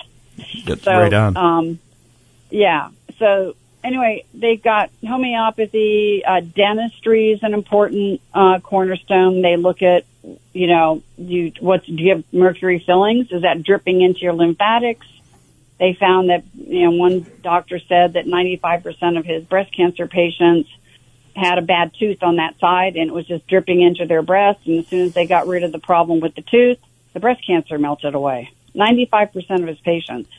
That's so, right on. Um, yeah. So anyway, they've got homeopathy. Uh, dentistry is an important uh, cornerstone. They look at, you know, you what do you have mercury fillings? Is that dripping into your lymphatics? They found that you know one doctor said that 95% of his breast cancer patients had a bad tooth on that side and it was just dripping into their breast. And as soon as they got rid of the problem with the tooth, the breast cancer melted away. 95% of his patients.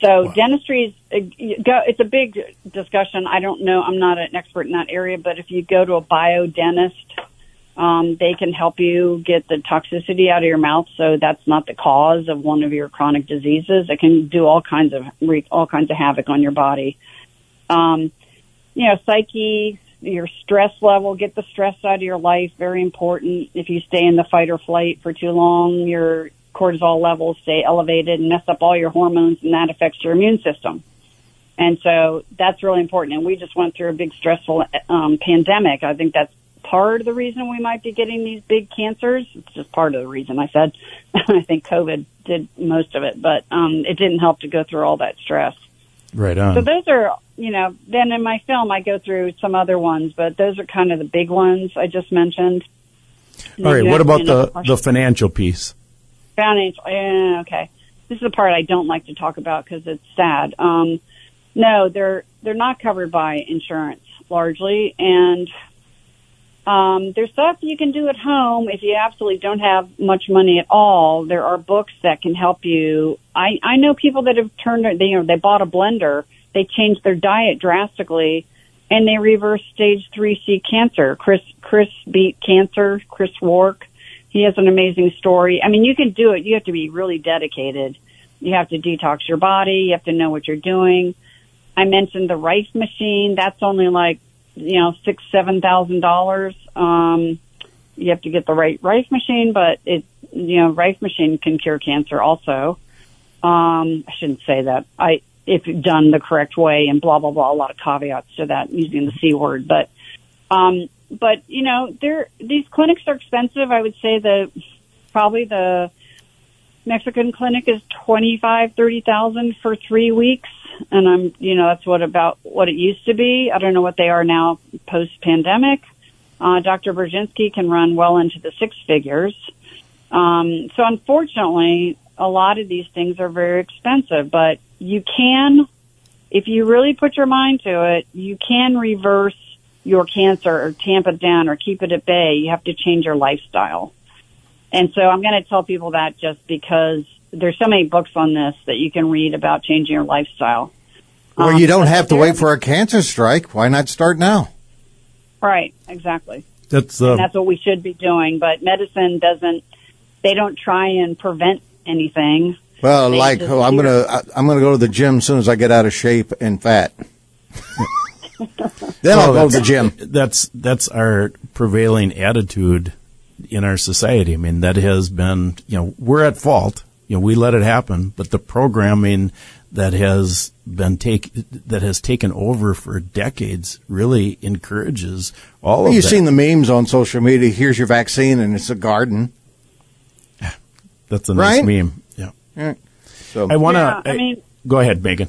So dentistry is uh, go. It's a big discussion. I don't know. I'm not an expert in that area, but if you go to a biodentist, um, they can help you get the toxicity out of your mouth, so that's not the cause of one of your chronic diseases. It can do all kinds of wreak all kinds of havoc on your body. Um, you know, psyche, your stress level, get the stress out of your life. Very important. If you stay in the fight or flight for too long, your cortisol levels stay elevated and mess up all your hormones and that affects your immune system. And so that's really important. And we just went through a big stressful um, pandemic. I think that's part of the reason we might be getting these big cancers. It's just part of the reason I said. I think COVID did most of it, but um, it didn't help to go through all that stress. Right on. So those are, you know, then in my film I go through some other ones, but those are kind of the big ones I just mentioned. All right. What about the the financial piece? Financial. Yeah, okay. This is the part I don't like to talk about because it's sad. Um, no, they're they're not covered by insurance largely, and um, there's stuff you can do at home if you absolutely don't have much money at all. There are books that can help you. I I know people that have turned they you know they bought a blender, they changed their diet drastically, and they reversed stage three C cancer. Chris Chris beat cancer. Chris Wark. He has an amazing story. I mean, you can do it. You have to be really dedicated. You have to detox your body. You have to know what you're doing. I mentioned the Rife machine. That's only like, you know, six, seven thousand dollars. Um, you have to get the right Rife machine, but it, you know, Rife machine can cure cancer also. Um, I shouldn't say that. I, if done the correct way and blah, blah, blah, a lot of caveats to that using the C word, but, um, but you know, these clinics are expensive. I would say the, probably the Mexican clinic is twenty-five, thirty thousand for three weeks. And I'm, you know, that's what about what it used to be. I don't know what they are now post pandemic. Uh, Dr. Burzynski can run well into the six figures. Um, so unfortunately, a lot of these things are very expensive, but you can, if you really put your mind to it, you can reverse your cancer or tamp it down or keep it at bay. You have to change your lifestyle. And so I'm going to tell people that just because there's so many books on this that you can read about changing your lifestyle. Well, Um, you don't have to wait for a cancer strike. Why not start now? Right, exactly. That's uh, that's what we should be doing. But medicine doesn't, they don't try and prevent anything. Well, They like oh, I'm gonna I- I'm gonna go to the gym as soon as I get out of shape and fat. then I'll go to the that's- gym. That's that's our prevailing attitude in our society. I mean, that has been you know we're at fault. You know, we let it happen, but the programming that has been take that has taken over for decades really encourages all of You've that. seen the memes on social media. Here's your vaccine, and it's a garden. That's a nice Right? meme. Yeah. Yeah. So I want to. Yeah, I mean- go ahead, Megan.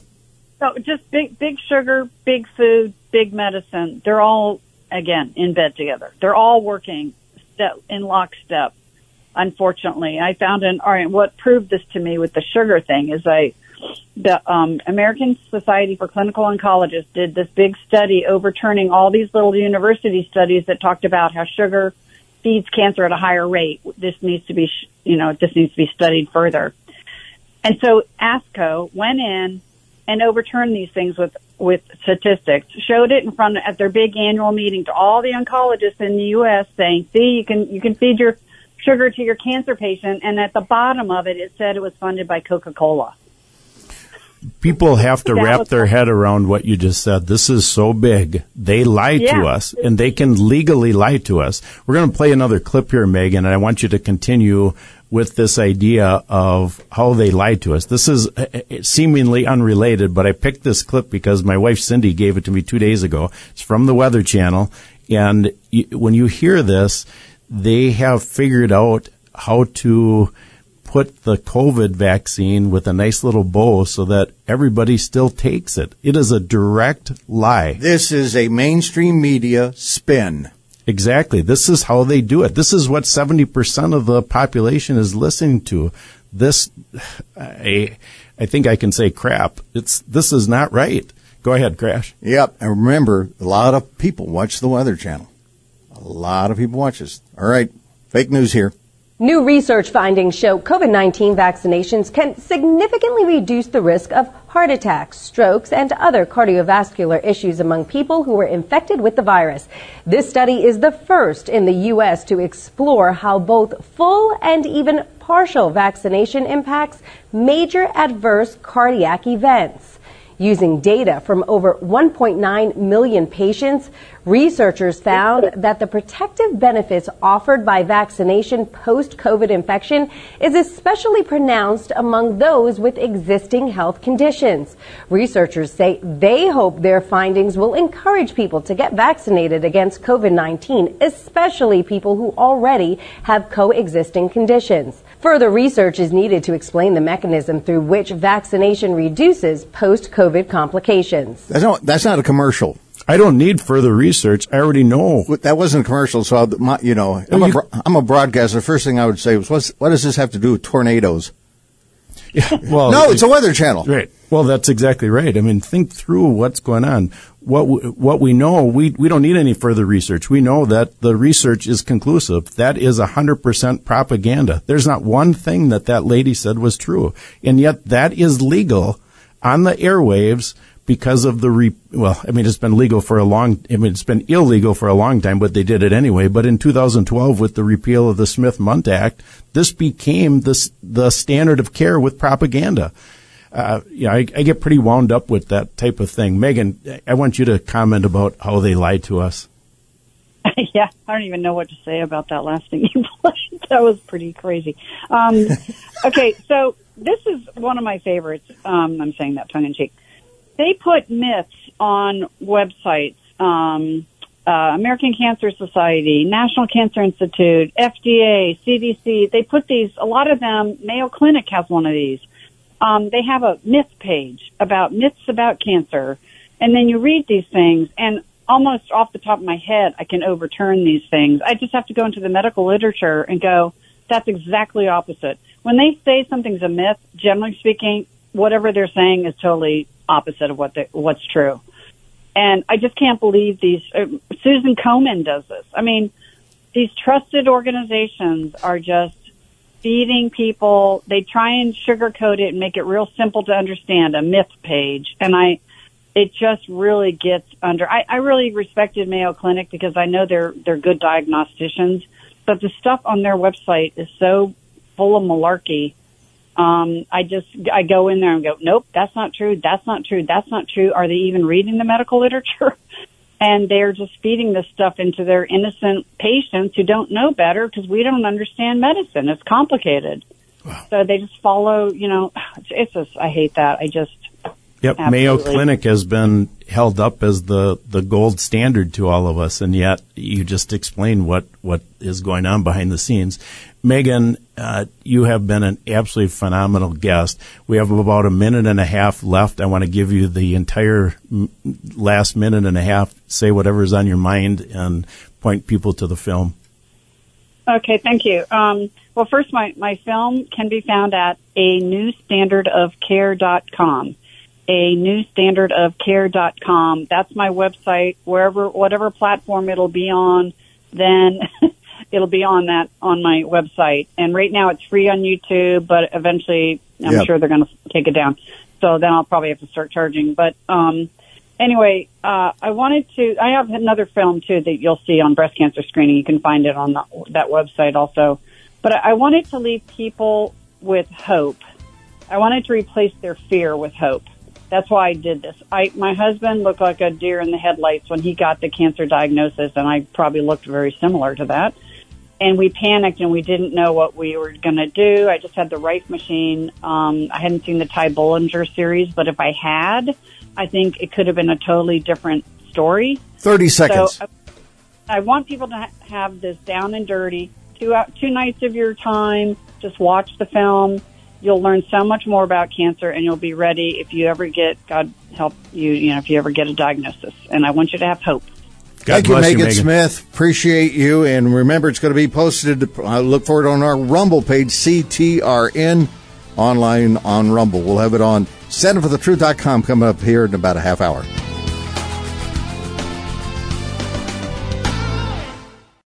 So just big, big sugar, big food, big medicine. They're all again in bed together. They're all working step in lockstep. Unfortunately, I found an all right. What proved this to me with the sugar thing is I the um, American Society for Clinical Oncologists did this big study overturning all these little university studies that talked about how sugar feeds cancer at a higher rate. This needs to be, you know, this needs to be studied further. And so ASCO went in and overturned these things with with statistics, showed it in front at their big annual meeting to all the oncologists in the U.S. saying, "See, you can you can feed your sugar to your cancer patient," and at the bottom of it, it said it was funded by Coca Cola. People have to wrap their head around what you just said. This is so big. They lie to us, and they can legally lie to us. We're going to play another clip here, Megan, and I want you to continue with this idea of how they lied to us. This is uh, uh, seemingly unrelated, but I picked this clip because my wife Cindy gave it to me two days ago. It's from the Weather Channel, and when you hear this, they have figured out how to put the COVID vaccine with a nice little bow so that everybody still takes it. It is a direct lie. This is a mainstream media spin. Exactly. This is how they do it. This is what 70% of the population is listening to. This, I, I think I can say crap. It's, this is not right. Go ahead, Crash. Yep. And remember, a lot of people watch the Weather Channel. A lot of people watch this. All right. Fake news here. New research findings show COVID 19 vaccinations can significantly reduce the risk of heart attacks, strokes, and other cardiovascular issues among people who were infected with the virus. This study is the first in the U.S. to explore how both full and even partial vaccination impacts major adverse cardiac events. Using data from over 1.9 million patients, researchers found that the protective benefits offered by vaccination post COVID infection is especially pronounced among those with existing health conditions. Researchers say they hope their findings will encourage people to get vaccinated against COVID 19, especially people who already have coexisting conditions. Further research is needed to explain the mechanism through which vaccination reduces post COVID complications. That's not, that's not a commercial. I don't need further research. I already know. That wasn't a commercial, so, I'll, my, you know, I'm, a, bro- I'm a broadcaster. The first thing I would say was, What's, what does this have to do with tornadoes? Yeah, Well, no, it's a Weather Channel. Right. Well, that's exactly right. I mean, think through what's going on. What what we know, we we don't need any further research. We know that the research is conclusive. That is hundred percent propaganda. There's not one thing that that lady said was true, and yet that is legal on the airwaves because of the re- well, I mean, it's been legal for a long. I mean, it's been illegal for a long time, but they did it anyway. But in 2012, with the repeal of the Smith-Mundt Act, this became the the standard of care with propaganda uh, yeah, I, I get pretty wound up with that type of thing. Megan, I want you to comment about how they lied to us. yeah, I don't even know what to say about that last thing you played. That was pretty crazy. Um, okay, so this is one of my favorites. Um, I'm saying that tongue in cheek. They put myths on websites. Um, uh, American Cancer Society, National Cancer Institute, FDA, CDC. They put these. A lot of them. Mayo Clinic has one of these. Um, they have a myth page about myths about cancer, and then you read these things, and almost off the top of my head, I can overturn these things. I just have to go into the medical literature and go, that's exactly opposite. When they say something's a myth, generally speaking, whatever they're saying is totally opposite of what they, what's true. And I just can't believe these. Uh, Susan Komen does this. I mean, these trusted organizations are just feeding people. They try and sugarcoat it and make it real simple to understand. A myth page, and I, it just really gets under. I, I really respected Mayo Clinic because I know they're they're good diagnosticians, but the stuff on their website is so full of malarkey. Um, I just I go in there and go, nope, that's not true. That's not true. That's not true. Are they even reading the medical literature? and they're just feeding this stuff into their innocent patients who don't know better because we don't understand medicine. It's complicated. So they just follow, you know, it's, it's just, I hate that. I just, Yep, Mayo Clinic has been held up as the, the gold standard to all of us, and yet you just explained what, what is going on behind the scenes. Megan, uh, you have been an absolutely phenomenal guest. We have about a minute and a half left. I want to give you the entire last minute and a half. Say whatever's on your mind and point people to the film. Okay, thank you. Um, well, first, my, my film can be found at a new standard of care.com. A new standard of care.com. That's my website. Wherever, whatever platform it'll be on, then it'll be on that, on my website. And right now it's free on YouTube, but eventually I'm Yep. sure they're going to take it down. So then I'll probably have to start charging. But, um, anyway, uh, I wanted to. I have another film too that you'll see on breast cancer screening. You can find it on the, that website also. But I I wanted to leave people with hope. I wanted to replace their fear with hope. That's why I did this. I my husband looked like a deer in the headlights when he got the cancer diagnosis, and I probably looked very similar to that. And we panicked and we didn't know what we were going to do. I just had the Rife machine. Um, I hadn't seen the Ty Bollinger series, but if I had, I think it could have been a totally different story. 30 seconds. So I, I want people to ha- have this down and dirty. Two out, two nights of your time. Just watch the film. You'll learn so much more about cancer, and you'll be ready if you ever get God help you. You know, if you ever get a diagnosis. And I want you to have hope. Thank you, bless you, Megan, Megan. Smith. Appreciate you. And remember, it's going to be posted. I look for it on our Rumble page, CTRN, online on Rumble. We'll have it on standingforthetruth.com coming up here in about a half hour.